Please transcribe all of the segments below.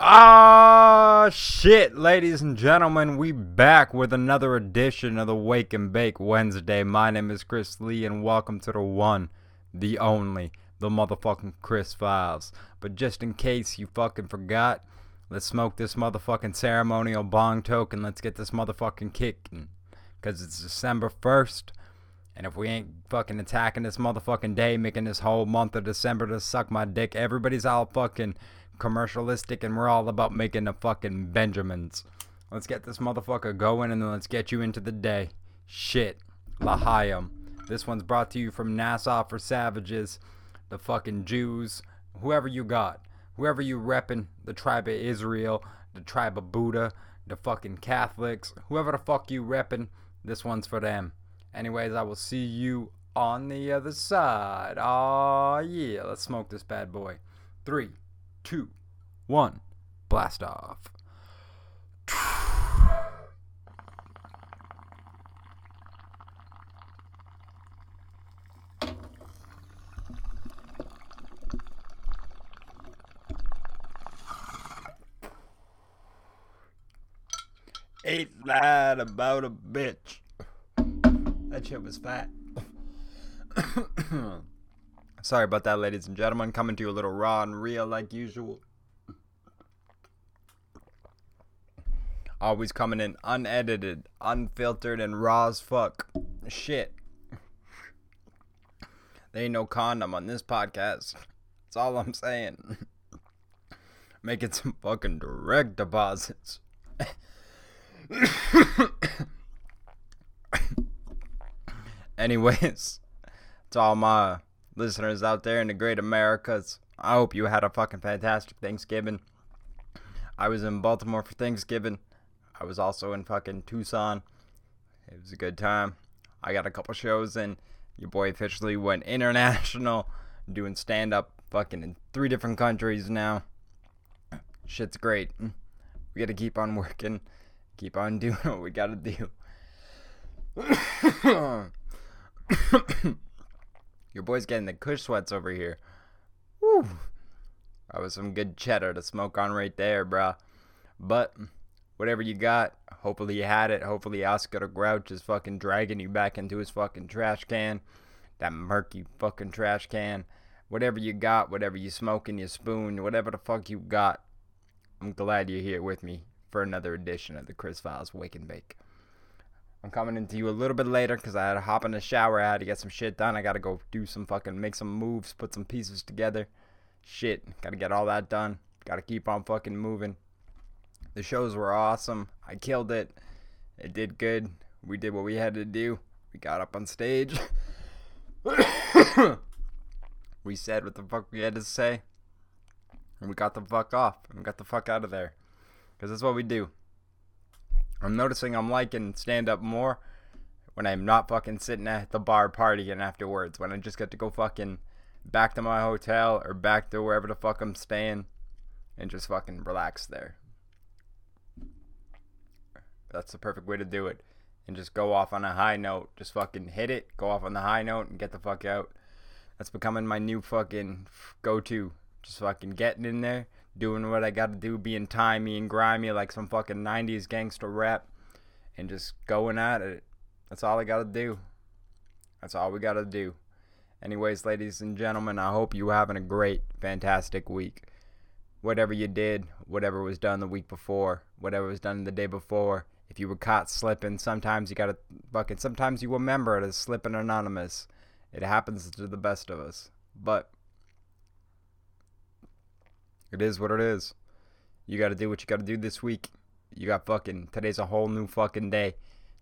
Ah, shit, ladies and gentlemen, we back with another edition of the Wake and Bake Wednesday. My name is Chris Lee, and welcome to the one, the only, the motherfucking Chris Files. But just in case you fucking forgot, let's smoke this motherfucking ceremonial bong token. Let's get this motherfucking kicking. Because it's December 1st, and if we ain't fucking attacking this motherfucking day, making this whole month of December to suck my dick, everybody's all fucking commercialistic and we're all about making the fucking Benjamins. Let's get this motherfucker going and then let's get you into the day. Shit. L'chaim. This one's brought to you from Nassau for Savages, the fucking Jews, whoever you got. Whoever you reppin', the tribe of Israel, the tribe of Buddha, the fucking Catholics, whoever the fuck you reppin', this one's for them. Anyways, I will see you on the other side. Aw, yeah. Let's smoke this bad boy. Three, two, one. Blast off. Ain't that about a bitch? That shit was fat. Sorry about that, ladies and gentlemen. Coming to you a little raw and real like usual. Always coming in unedited, unfiltered, and raw as fuck. Shit. There ain't no condom on this podcast. That's all I'm saying. Making some fucking direct deposits. Anyways, it's all my listeners out there in the great Americas, I hope you had a fucking fantastic Thanksgiving. I was in Baltimore for Thanksgiving. I was also in fucking Tucson. It was a good time. I got a couple shows and Your boy officially went international, doing stand up fucking in three different countries now. Shit's great. We gotta keep on working, keep on doing what we gotta do. Your boy's getting the kush sweats over here. Woo. That was some good cheddar to smoke on right there, bruh. But whatever you got, hopefully you had it. Hopefully Oscar the Grouch is fucking dragging you back into his fucking trash can. That murky fucking trash can. Whatever you got, whatever you smoke in your spoon, whatever the fuck you got. I'm glad you're here with me for another edition of the Chris Files Wake and Bake. I'm coming into you a little bit later because I had to hop in the shower. I had to get some shit done. I gotta go do some fucking, make some moves, put some pieces together. Shit, gotta get all that done. Gotta keep on fucking moving. The shows were awesome. I killed it. It did good. We did what we had to do. We got up on stage. we said what the fuck we had to say. And we got the fuck off. And we got the fuck out of there. Because that's what we do. I'm noticing I'm liking stand up more when I'm not fucking sitting at the bar partying afterwards. When I just get to go fucking back to my hotel or back to wherever the fuck I'm staying and just fucking relax there. That's the perfect way to do it. And just go off on a high note. Just fucking hit it, go off on the high note, and get the fuck out. That's becoming my new fucking go to. Just fucking getting in there, doing what I gotta do, being timey and grimy like some fucking 90s gangster rap, and just going at it. That's all I gotta do. That's all we gotta do. Anyways, ladies and gentlemen, I hope you having a great, fantastic week. Whatever you did, whatever was done the week before, whatever was done the day before, if you were caught slipping, sometimes you gotta fucking, sometimes you remember it as slipping anonymous. It happens to the best of us. But it is what it is. You got to do what you got to do this week. You got fucking today's a whole new fucking day.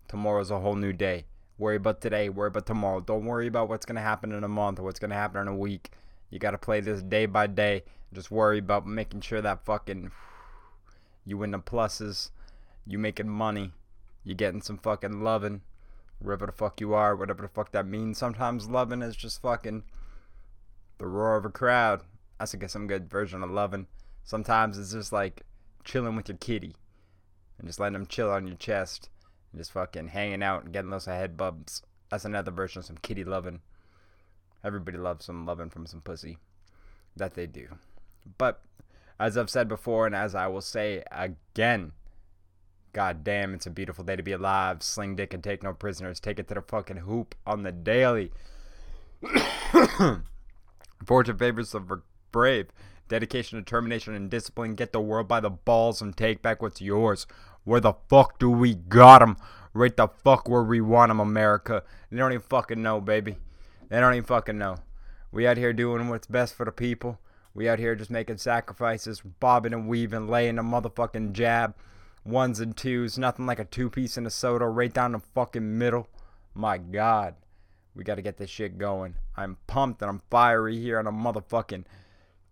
Tomorrow's a whole new day. Worry about today, worry about tomorrow. Don't worry about what's going to happen in a month or what's going to happen in a week. You got to play this day by day. Just worry about making sure that fucking you win the pluses, you making money, you getting some fucking loving, wherever the fuck you are, whatever the fuck that means. Sometimes loving is just fucking the roar of a crowd. That's I guess some good version of loving. Sometimes it's just like chilling with your kitty and just letting them chill on your chest and just fucking hanging out and getting those head bumps. That's another version of some kitty loving. Everybody loves some loving from some pussy. That they do. But As I've said before, and as I will say again, God damn, it's a beautiful day to be alive. Sling dick and take no prisoners. Take it to the fucking hoop on the daily. Fortune favors the brave. Dedication, determination, and discipline get the world by the balls and take back what's yours. Where the fuck do we got 'em? Right the fuck where we want 'em, America. They don't even fucking know, baby. They don't even fucking know. We out here doing what's best for the people. We out here just making sacrifices, bobbing and weaving, laying a motherfucking jab. Ones and twos, nothing like a two piece and a soda right down the fucking middle. My God. We got to get this shit going. I'm pumped and I'm fiery here on a motherfucking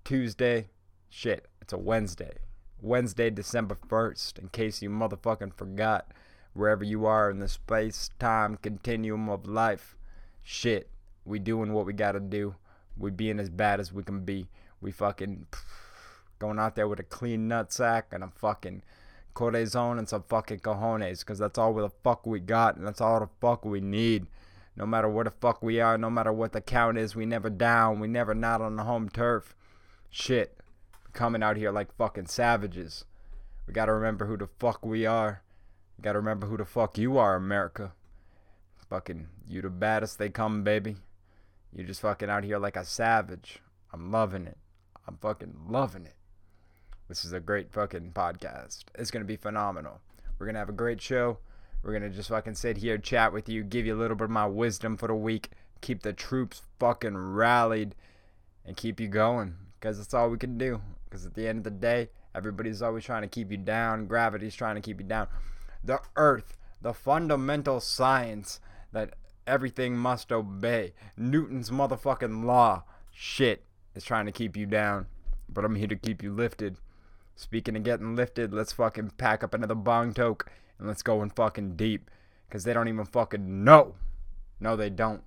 Tuesday. Shit, it's a Wednesday. Wednesday, December 1st, in case you motherfucking forgot. Wherever you are in the space time continuum of life. Shit, we doing what we gotta do. We being as bad as we can be. We fucking going out there with a clean nutsack and a fucking corazon and some fucking cojones, because that's all the fuck we got and that's all the fuck we need. No matter where the fuck we are, no matter what the count is, we never down. We never not on the home turf. Shit. Coming out here like fucking savages. We gotta remember who the fuck we are. We gotta remember who the fuck you are, America. Fucking, you the baddest they come, baby. You just fucking out here like a savage. I'm loving it. I'm fucking loving it. This is a great fucking podcast. It's gonna be phenomenal. We're gonna have a great show. We're gonna just fucking sit here, chat with you, give you a little bit of my wisdom for the week, keep the troops fucking rallied, and keep you going. Because that's all we can do. Because at the end of the day, everybody's always trying to keep you down. Gravity's trying to keep you down. The earth, the fundamental science that everything must obey. Newton's motherfucking law. Shit is trying to keep you down. But I'm here to keep you lifted. Speaking of getting lifted, let's fucking pack up another bong toke and let's go in fucking deep. Because they don't even fucking know. No, they don't.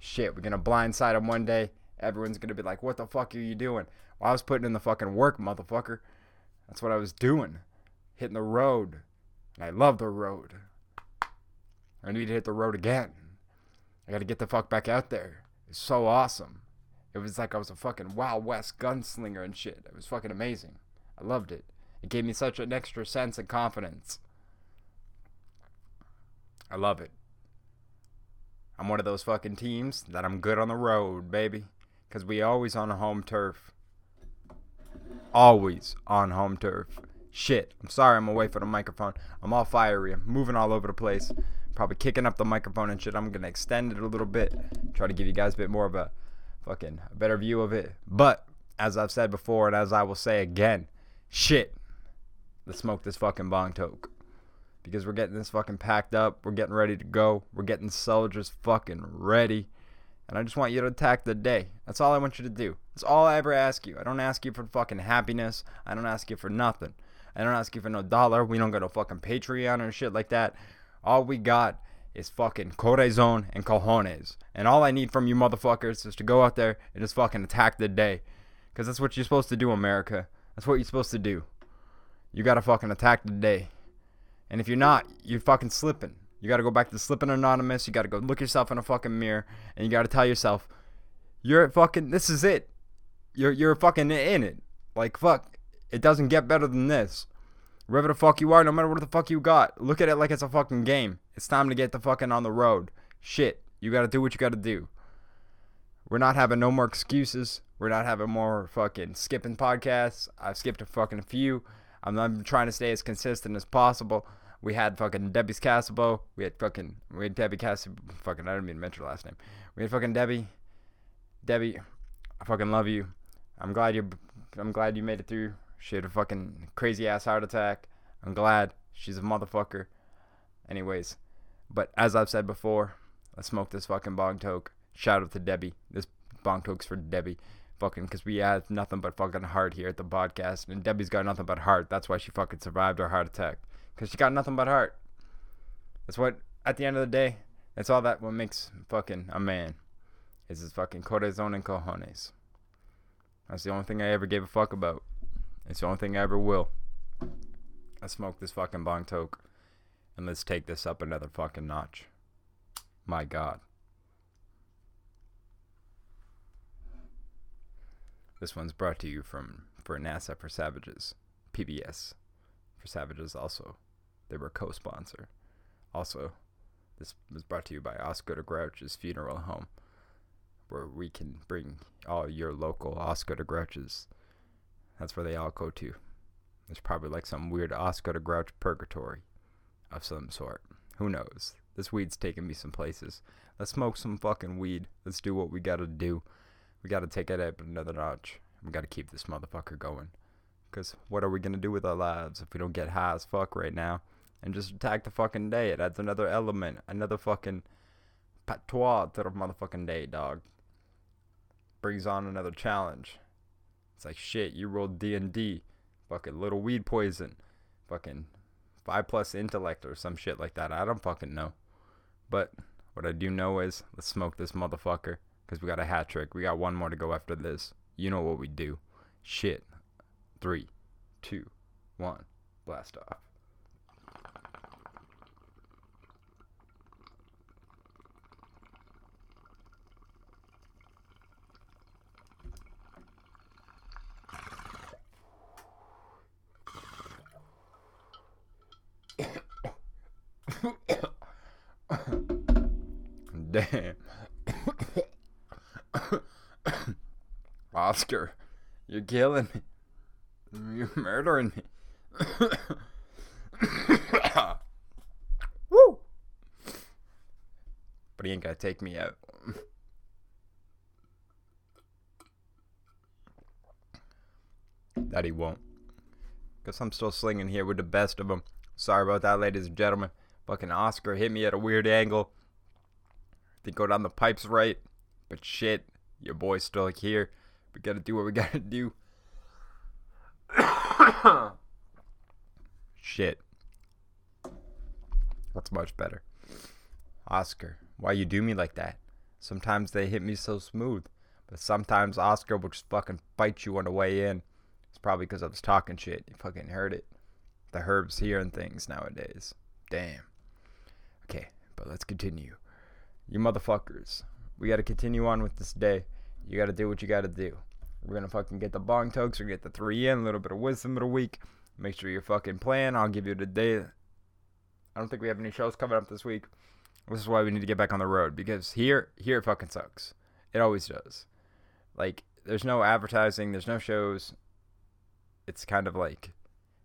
Shit, we're gonna blindside them one day. Everyone's gonna be like, what the fuck are you doing? Well, I was putting in the fucking work, motherfucker. That's what I was doing. Hitting the road. And I love the road. I need to hit the road again. I gotta get the fuck back out there. It's so awesome. It was like I was a fucking Wild West gunslinger and shit. It was fucking amazing. I loved it. It gave me such an extra sense of confidence. I love it. I'm one of those fucking teams that I'm good on the road, baby. Because we always on home turf. Always on home turf. Shit. I'm sorry I'm away from the microphone. I'm all fiery. I'm moving all over the place. Probably kicking up the microphone and shit. I'm to extend it a little bit. Try to give you guys a bit more of a fucking a better view of it. But, as I've said before and as I will say again, shit. Let's smoke this fucking bong toke because we're getting this fucking packed up. We're getting ready to go. We're getting soldiers fucking ready. And I just want you to attack the day. That's all I want you to do. That's all I ever ask you. I don't ask you for fucking happiness. I don't ask you for nothing. I don't ask you for no dollar. We don't go to fucking Patreon or shit like that. All we got is fucking corazon and cojones. And all I need from you motherfuckers is to go out there and just fucking attack the day. Because that's what you're supposed to do, America. That's what you're supposed to do. You gotta fucking attack the day. And if you're not, you're fucking slipping. You got to go back to Slipping Anonymous. You got to go look yourself in a fucking mirror and you got to tell yourself, you're fucking, this is it. You're, you're fucking in it. Like, fuck. It doesn't get better than this. Wherever the fuck you are, no matter what the fuck you got, look at it like it's a fucking game. It's time to get the fucking on the road. Shit. You got to do what you got to do. We're not having no more excuses. We're not having more fucking skipping podcasts. I've skipped a fucking few. I'm, I'm trying to stay as consistent as possible. We had fucking Debbie's Casabo. We had fucking we had Debbie Casabo. Fucking I didn't mean to mention her last name. We had fucking Debbie. Debbie, I fucking love you. I'm glad you. I'm glad you made it through. She had a fucking crazy ass heart attack. I'm glad she's a motherfucker. Anyways, but as I've said before, let's smoke this fucking bong toke. Shout out to Debbie. This bong toke's for Debbie fucking because we have nothing but fucking heart here at the podcast, and Debbie's got nothing but heart. That's why she fucking survived her heart attack because she got nothing but heart. That's what, at the end of the day, that's all that what makes fucking a man is his fucking corazon and cojones. That's the only thing I ever gave a fuck about. It's the only thing I ever will. I smoke this fucking bong toke, and let's take this up another fucking notch. My God. This one's brought to you from for NASA for Savages. PBS for Savages also. They were co sponsor. Also, this was brought to you by Oscar de Grouch's Funeral Home, where we can bring all your local Oscar de Grouches. That's where they all go to. There's probably like some weird Oscar de Grouch purgatory of some sort. Who knows? This weed's taking me some places. Let's smoke some fucking weed. Let's do what we gotta do. We gotta take it up another notch. We gotta keep this motherfucker going. Because what are we gonna do with our lives if we don't get high as fuck right now? And just attack the fucking day. It adds another element, another fucking patois to the motherfucking day, dog. Brings on another challenge. It's like shit. You rolled D and D, fucking little weed poison, fucking five plus intellect or some shit like that. I don't fucking know. But what I do know is let's smoke this motherfucker because we got a hat trick. We got one more to go after this. You know what we do. Shit. Three, two, one, blast off. Damn. Oscar, you're killing me. You're murdering me. Woo! But he ain't gonna take me out. that he won't. Because I'm still slinging here with the best of them. Sorry about that, ladies and gentlemen. Fucking Oscar hit me at a weird angle. Didn't go down the pipes right. But shit, your boy's still here. We gotta do what we gotta do. shit. That's much better. Oscar, why you do me like that? Sometimes they hit me so smooth. But sometimes Oscar will just fucking fight you on the way in. It's probably because I was talking shit. You fucking heard it. The herbs hearing things nowadays. Damn. Okay, but let's continue. You motherfuckers. We gotta continue on with this day. You gotta do what you gotta do. We're gonna fucking get the bong tokes or get the three in, a little bit of wisdom of the week. Make sure you're fucking playing. I'll give you the day. I don't think we have any shows coming up this week. This is why we need to get back on the road because here, here fucking sucks. It always does. Like, there's no advertising, there's no shows. It's kind of like,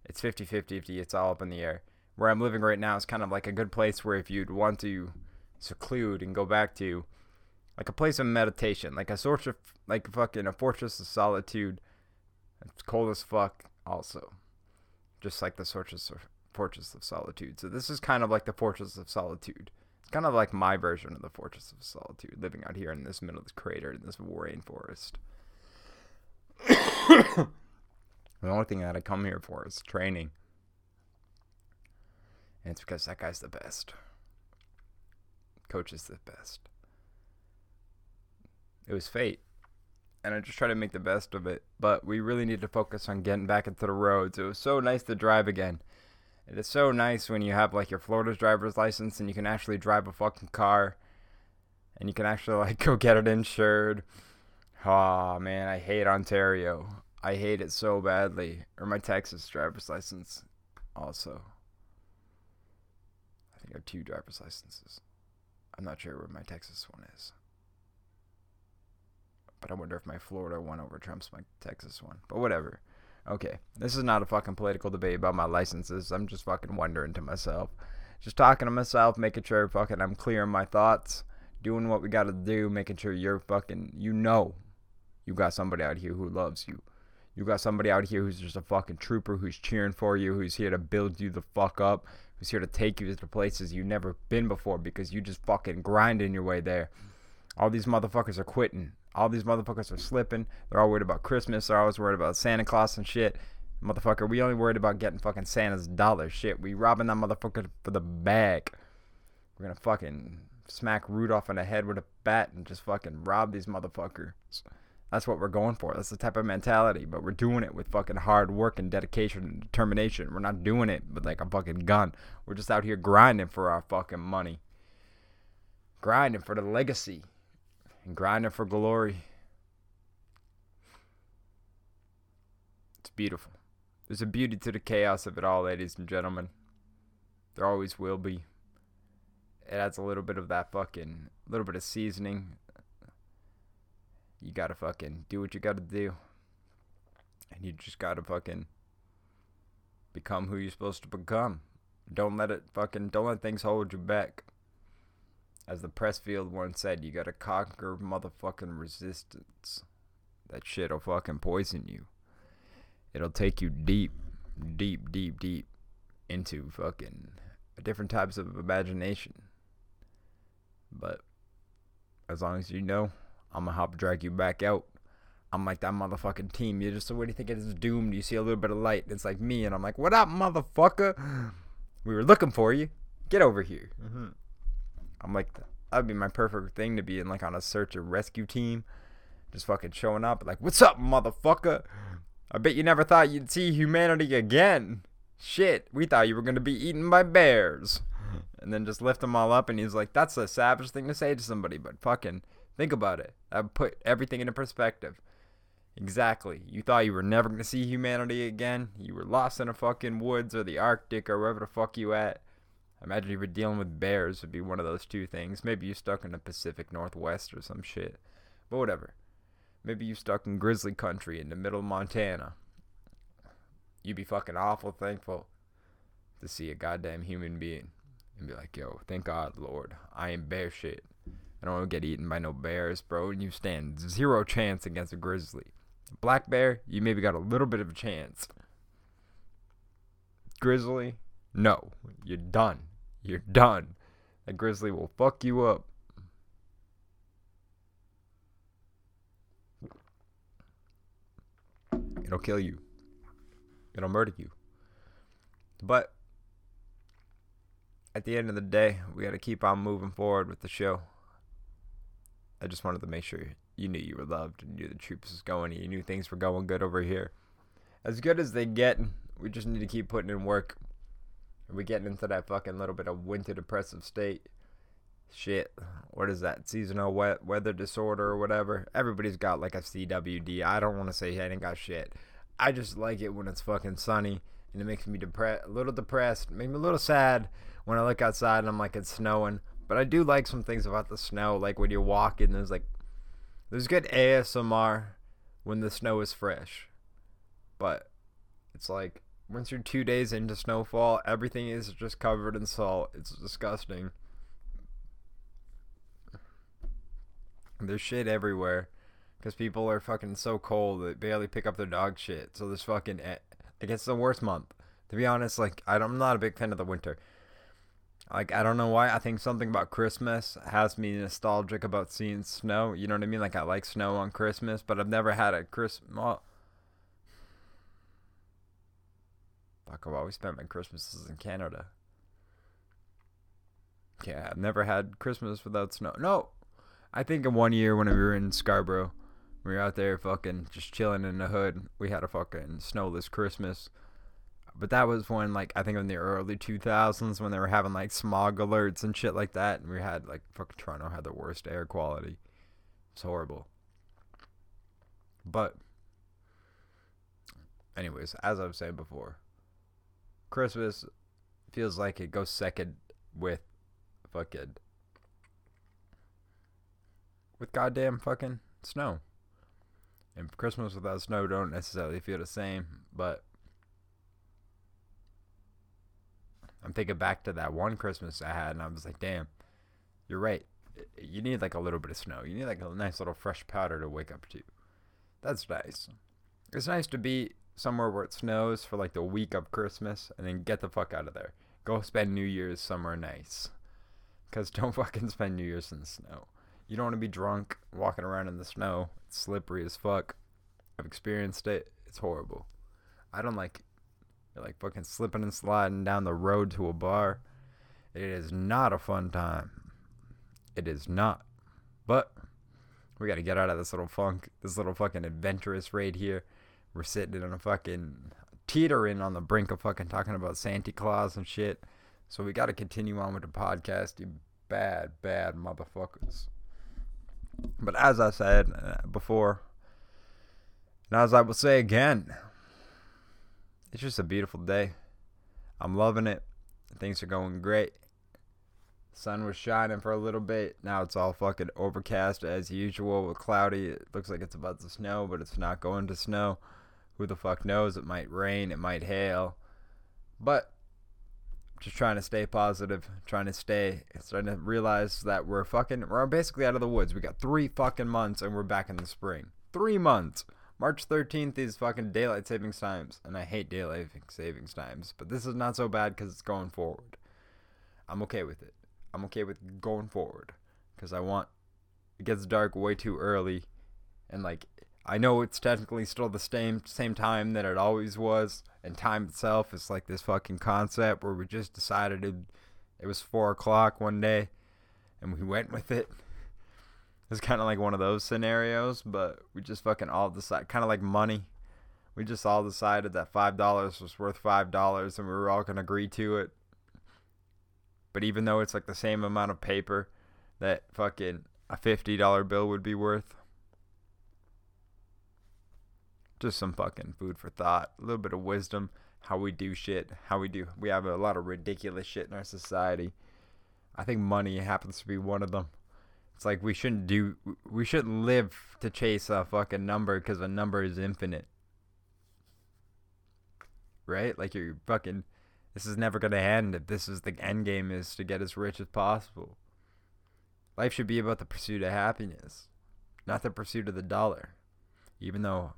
it's 50 50 it's all up in the air. Where I'm living right now is kind of like a good place where if you'd want to seclude and go back to, like a place of meditation, like a sort of, like fucking a fortress of solitude. It's cold as fuck, also. Just like the fortress of, fortress of solitude. So this is kind of like the fortress of solitude. It's kind of like my version of the fortress of solitude, living out here in this middle of this crater in this rainforest. the only thing that I come here for is training. And it's because that guy's the best. Coach is the best. It was fate. And I just try to make the best of it. But we really need to focus on getting back into the roads. It was so nice to drive again. It is so nice when you have like your Florida's driver's license and you can actually drive a fucking car and you can actually like go get it insured. Oh man, I hate Ontario. I hate it so badly. Or my Texas driver's license also. I think I have two driver's licenses. I'm not sure where my Texas one is. But I wonder if my Florida one over trumps my Texas one. But whatever. Okay, this is not a fucking political debate about my licenses. I'm just fucking wondering to myself. Just talking to myself, making sure fucking I'm clear in my thoughts, doing what we gotta do, making sure you're fucking, you know, you got somebody out here who loves you. You got somebody out here who's just a fucking trooper who's cheering for you, who's here to build you the fuck up, who's here to take you to places you've never been before because you just fucking grinding your way there. All these motherfuckers are quitting. All these motherfuckers are slipping. They're all worried about Christmas. They're always worried about Santa Claus and shit. Motherfucker, we only worried about getting fucking Santa's dollar. Shit, we robbing that motherfucker for the bag. We're gonna fucking smack Rudolph in the head with a bat and just fucking rob these motherfuckers. That's what we're going for. That's the type of mentality. But we're doing it with fucking hard work and dedication and determination. We're not doing it with like a fucking gun. We're just out here grinding for our fucking money. Grinding for the legacy and grinding for glory. It's beautiful. There's a beauty to the chaos of it all, ladies and gentlemen. There always will be. It adds a little bit of that fucking, little bit of seasoning. You gotta fucking do what you gotta do. And you just gotta fucking become who you're supposed to become. Don't let it fucking, don't let things hold you back. As the Pressfield once said, you gotta conquer motherfucking resistance. That shit'll fucking poison you. It'll take you deep, deep, deep, deep into fucking different types of imagination. But as long as you know, I'm gonna hop drag you back out. I'm like that motherfucking team. You just so what do you think it is doomed? You see a little bit of light. It's like me, and I'm like, what up, motherfucker? We were looking for you. Get over here. Mm-hmm. I'm like, that'd be my perfect thing to be in, like on a search and rescue team, just fucking showing up, like, what's up, motherfucker? I bet you never thought you'd see humanity again. Shit, we thought you were gonna be eaten by bears. And then just lift them all up, and he's like, that's a savage thing to say to somebody, but fucking think about it. I put everything into perspective. Exactly. You thought you were never gonna see humanity again. You were lost in a fucking woods or the Arctic or wherever the fuck you at. Imagine you were dealing with bears would be one of those two things. Maybe you stuck in the Pacific Northwest or some shit. But whatever. Maybe you stuck in grizzly country in the middle of Montana. You'd be fucking awful thankful to see a goddamn human being and be like, yo, thank God, Lord, I am bear shit. I don't want to get eaten by no bears, bro. And you stand zero chance against a grizzly. Black bear, you maybe got a little bit of a chance. Grizzly, no. You're done. You're done. A grizzly will fuck you up. It'll kill you. It'll murder you. But at the end of the day, we got to keep on moving forward with the show. I just wanted to make sure you knew you were loved and knew the troops was going. And you knew things were going good over here. As good as they get, we just need to keep putting in work. And we getting into that fucking little bit of winter depressive state. Shit, what is that? Seasonal wet weather disorder or whatever. Everybody's got like a CWD. I don't want to say I ain't got shit. I just like it when it's fucking sunny and it makes me depressed, a little depressed, make me a little sad when I look outside and I'm like it's snowing. But I do like some things about the snow, like when you're walking, there's like there's good ASMR when the snow is fresh. But it's like once you're two days into snowfall, everything is just covered in salt. It's disgusting. There's shit everywhere because people are fucking so cold they barely pick up their dog shit. So there's fucking eh, like it's the worst month. To be honest, like I'm not a big fan of the winter. Like I don't know why. I think something about Christmas has me nostalgic about seeing snow. You know what I mean? Like I like snow on Christmas, but I've never had a Christmas. Well, fuck, I've always spent my Christmases in Canada. Yeah, I've never had Christmas without snow. No, I think in one year when we were in Scarborough, we were out there fucking just chilling in the hood. We had a fucking snowless Christmas. But that was when, like, I think in the early 2000s when they were having, like, smog alerts and shit like that. And we had, like, fucking Toronto had the worst air quality. It's horrible. But, anyways, as I've said before, Christmas feels like it goes second with fucking. with goddamn fucking snow. And Christmas without snow don't necessarily feel the same, but I'm thinking back to that one Christmas I had, and I was like, damn, you're right. You need like a little bit of snow. You need like a nice little fresh powder to wake up to. That's nice. It's nice to be somewhere where it snows for like the week of Christmas and then get the fuck out of there. Go spend New Year's somewhere nice. Because don't fucking spend New Year's in the snow. You don't want to be drunk walking around in the snow. It's slippery as fuck. I've experienced it. It's horrible. I don't like you're like fucking slipping and sliding down the road to a bar. It is not a fun time. It is not. But we got to get out of this little funk, this little fucking adventurous raid here. We're sitting in a fucking teetering on the brink of fucking talking about Santa Claus and shit. So we got to continue on with the podcast, you bad, bad motherfuckers. But as I said uh, before, and as I will say again, it's just a beautiful day. I'm loving it. Things are going great. Sun was shining for a little bit. Now it's all fucking overcast as usual with cloudy. It looks like it's about to snow, but it's not going to snow. Who the fuck knows? It might rain, it might hail. But just trying to stay positive, trying to stay, trying to realize that we're fucking, we're basically out of the woods. We got three fucking months and we're back in the spring. Three months. March 13th is fucking daylight savings times, and I hate daylight savings times, but this is not so bad because it's going forward. I'm okay with it. I'm okay with going forward because I want it gets dark way too early, and like I know it's technically still the same same time that it always was, and time itself is like this fucking concept where we just decided it, it was four o'clock one day, and we went with it. It's kind of like one of those scenarios, but we just fucking all decided, kind of like money. We just all decided that five dollars was worth five dollars, and we were all gonna agree to it. But even though it's like the same amount of paper that fucking a fifty dollar bill would be worth, just some fucking food for thought, a little bit of wisdom, how we do shit, how we do. We have a lot of ridiculous shit in our society. I think money happens to be one of them. It's like we shouldn't do we shouldn't live to chase a fucking number because a number is infinite. Right? Like you're fucking this is never gonna end if this is the end game is to get as rich as possible. Life should be about the pursuit of happiness, not the pursuit of the dollar. Even though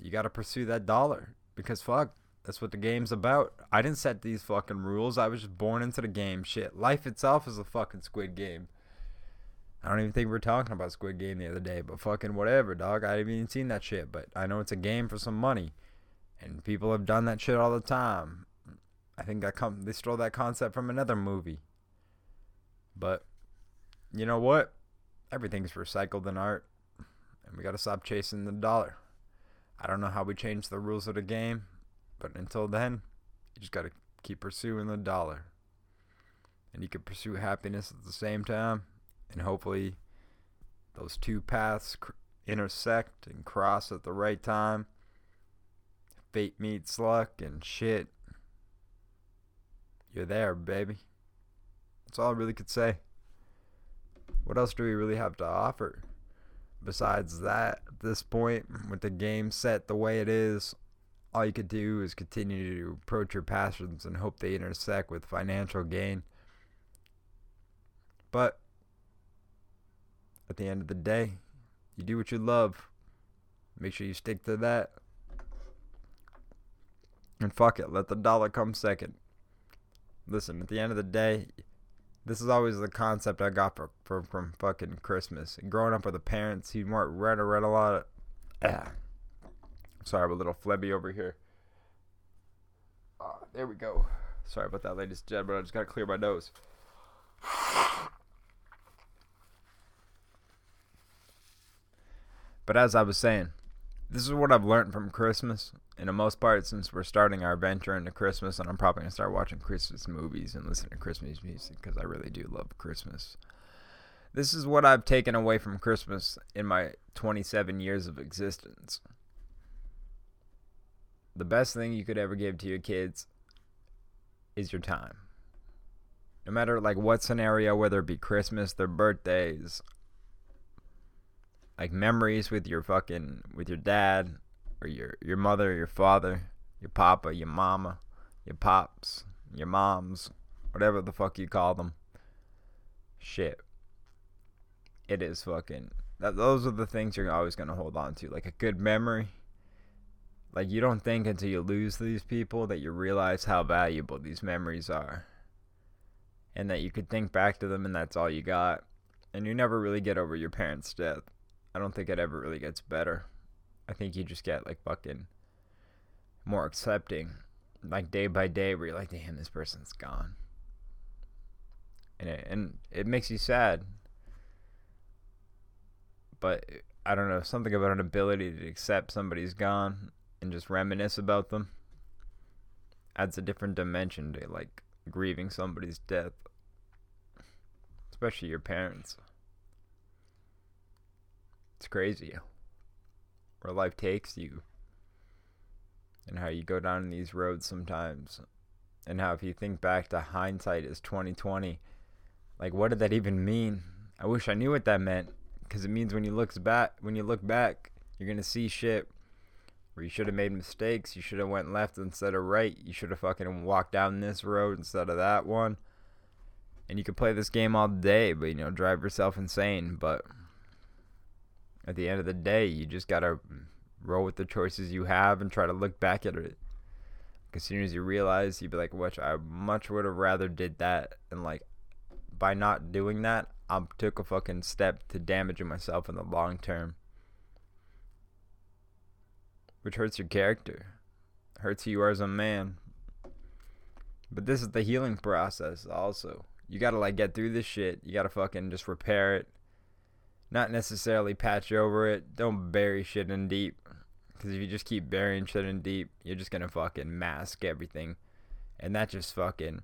you gotta pursue that dollar. Because fuck, that's what the game's about. I didn't set these fucking rules. I was just born into the game. Shit. Life itself is a fucking Squid Game. I don't even think we were talking about Squid Game the other day, but fucking whatever, dog. I haven't even seen that shit, but I know it's a game for some money. And people have done that shit all the time. I think that come they stole that concept from another movie. But you know what? Everything's recycled in art. And we gotta stop chasing the dollar. I don't know how we change the rules of the game. But until then, you just got to keep pursuing the dollar. And you can pursue happiness at the same time. And hopefully, those two paths cr- intersect and cross at the right time. Fate meets luck and shit. You're there, baby. That's all I really could say. What else do we really have to offer? Besides that, at this point, with the game set the way it is, all you could do is continue to approach your passions and hope they intersect with financial gain. But at the end of the day, you do what you love. Make sure you stick to that. And fuck it, let the dollar come second. Listen, at the end of the day, this is always the concept I got for, from fucking Christmas. And growing up with the parents who weren't read or read a lot of. Ah. Sorry, I'm a little flebby over here. Uh, there we go. Sorry about that, ladies and gentlemen. I just gotta clear my nose. But as I was saying, this is what I've learned from Christmas. In the most part, since we're starting our venture into Christmas, and I'm probably gonna start watching Christmas movies and listening to Christmas music because I really do love Christmas. This is what I've taken away from Christmas in my 27 years of existence the best thing you could ever give to your kids is your time. No matter like what scenario, whether it be Christmas, their birthdays, like memories with your fucking with your dad or your your mother, your father, your papa, your mama, your pops, your moms, whatever the fuck you call them. Shit. It is fucking that those are the things you're always going to hold on to, like a good memory like you don't think until you lose these people that you realize how valuable these memories are. And that you could think back to them and that's all you got. And you never really get over your parents' death. I don't think it ever really gets better. I think you just get like fucking more accepting. Like day by day where you're like, damn, this person's gone. And it, and it makes you sad. But I don't know, something about an ability to accept somebody's gone and just reminisce about them. Adds a different dimension to like grieving somebody's death, especially your parents. It's crazy where life takes you. and how you go down these roads sometimes. And how if you think back to hindsight is 2020 like what did that even mean? I wish i knew what that meant. Because it means when you look back when you look back you're gonna see shit where you should have made mistakes. You should have went left instead of right. You should have fucking walked down this road instead of that one. And you could play this game all day but you know drive yourself insane. But at the end of the day you just gotta roll with the choices you have and try to look back at it. As soon as you realize, you'd be like, "Which I much would have rather did that." And like, by not doing that, I took a fucking step to damaging myself in the long term, which hurts your character, hurts who you are as a man. But this is the healing process. Also, you gotta like get through this shit. You gotta fucking just repair it, not necessarily patch over it. Don't bury shit in deep because if you just keep burying shit in deep, you're just gonna fucking mask everything, and that just fucking.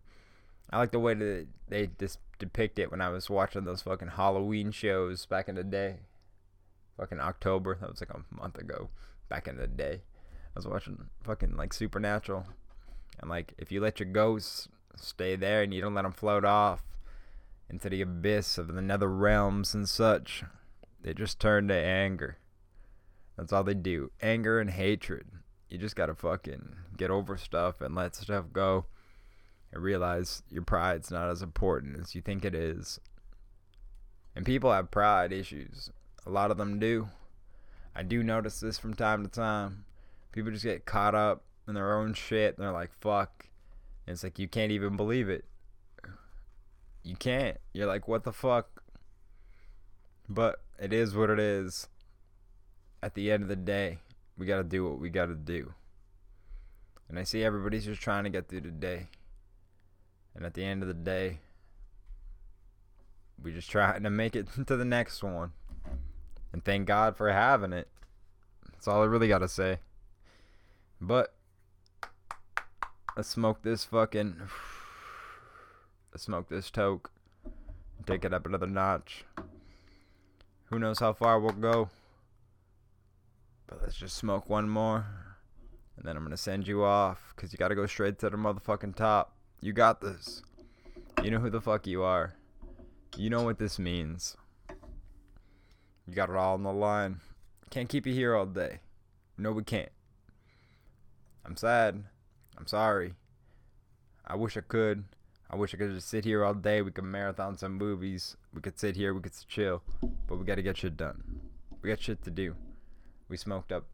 I like the way that they just depict it when I was watching those fucking Halloween shows back in the day. Fucking October, that was like a month ago. Back in the day, I was watching fucking like Supernatural, and like if you let your ghosts stay there and you don't let them float off into the abyss of the nether realms and such, they just turn to anger that's all they do. Anger and hatred. You just gotta fucking get over stuff and let stuff go and realize your pride's not as important as you think it is. And people have pride issues. A lot of them do. I do notice this from time to time. People just get caught up in their own shit and they're like, fuck. And it's like, you can't even believe it. You can't. You're like, what the fuck? But it is what it is at the end of the day, we got to do what we got to do. And I see everybody's just trying to get through the day. And at the end of the day, we just trying to make it to the next one. And thank God for having it. That's all I really got to say. But let's smoke this fucking let's smoke this toke. Take it up another notch. Who knows how far we'll go? But let's just smoke one more. And then I'm going to send you off because you got to go straight to the motherfucking top. You got this. You know who the fuck you are. You know what this means. You got it all on the line. Can't keep you here all day. No, we can't. I'm sad. I'm sorry. I wish I could. I wish I could just sit here all day. We could marathon some movies. We could sit here. We could chill. But we got to get shit done. We got shit to do we smoked up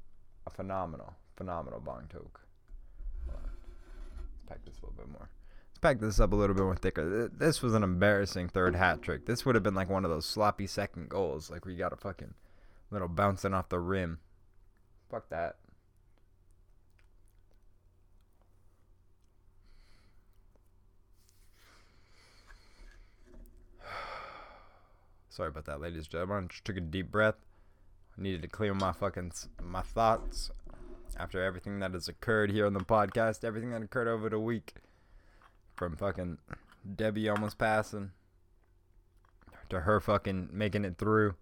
a phenomenal, phenomenal bong toke. Let's pack this a little bit more. Pack this up a little bit more thicker. This was an embarrassing third hat trick. This would have been like one of those sloppy second goals, like we got a fucking little bouncing off the rim. Fuck that. Sorry about that, ladies and gentlemen. Just took a deep breath needed to clear my fucking my thoughts after everything that has occurred here on the podcast, everything that occurred over the week, from fucking Debbie almost passing to her fucking making it through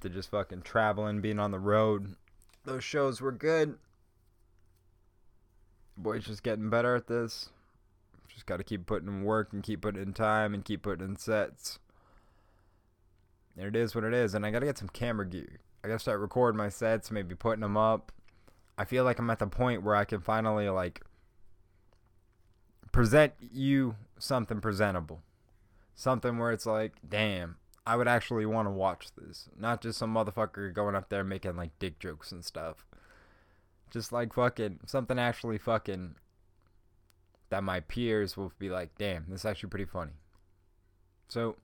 to just fucking traveling, being on the road. Those shows were good. Boy's just getting better at this. Just got to keep putting in work and keep putting in time and keep putting in sets And it is what it is. And I gotta get some camera gear. I gotta start recording my sets, maybe putting them up. I feel like I'm at the point where I can finally like present you something presentable, something where it's like, damn, I would actually want to watch this, not just some motherfucker going up there making like dick jokes and stuff. Just like fucking something actually fucking that my peers will be like, damn, this is actually pretty funny. So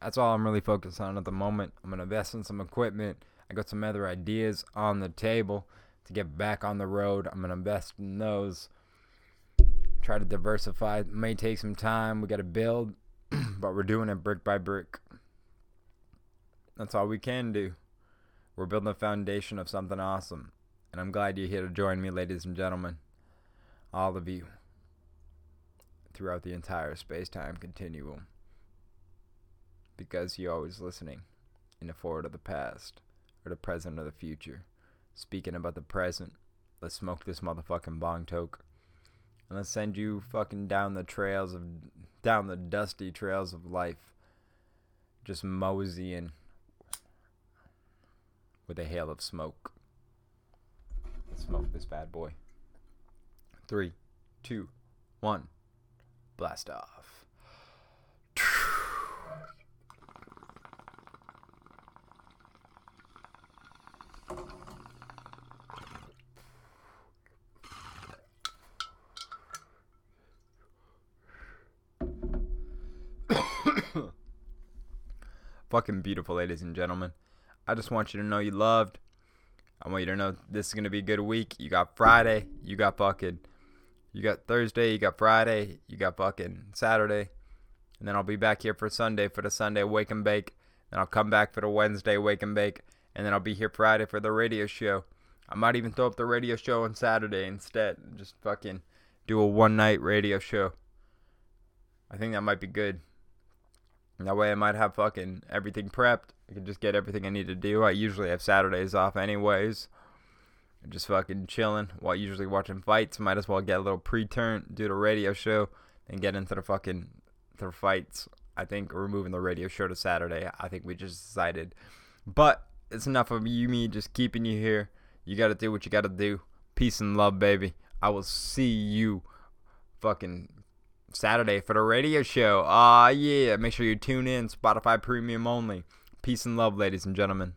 that's all I'm really focused on at the moment. I'm to invest in some equipment. I got some other ideas on the table to get back on the road. I'm to invest in those. Try to diversify. It may take some time. We got to build, but we're doing it brick by brick. That's all we can do. We're building a foundation of something awesome. And I'm glad you're here to join me, ladies and gentlemen. All of you. Throughout the entire space time continuum because you're always listening in the forward of the past or the present or the future. Speaking about the present, let's smoke this motherfucking bong toke. And let's send you fucking down the trails of down the dusty trails of life. Just moseying with a hail of smoke. Let's smoke this bad boy. Three, two, one, blast off. Fucking beautiful, ladies and gentlemen. I just want you to know you loved. I want you to know this is gonna be a good week. You got Friday, you got fucking, you got Thursday, you got Friday, you got fucking Saturday, and then I'll be back here for Sunday for the Sunday wake and bake. Then I'll come back for the Wednesday wake and bake, and then I'll be here Friday for the radio show. I might even throw up the radio show on Saturday instead. Just fucking do a one night radio show. I think that might be good. That way I might have fucking everything prepped. I can just get everything I need to do. I usually have Saturdays off anyways. Just fucking chilling while usually watching fights. Might as well get a little pre-turn, do the radio show, and get into the fucking the fights. I think we're moving the radio show to Saturday. I think we just decided. But it's enough of you me just keeping you here. You gotta do what you gotta do. Peace and love, baby. I will see you fucking Saturday for the radio show. Ah, uh, yeah. Make sure you tune in. Spotify Premium only. Peace and love, ladies and gentlemen.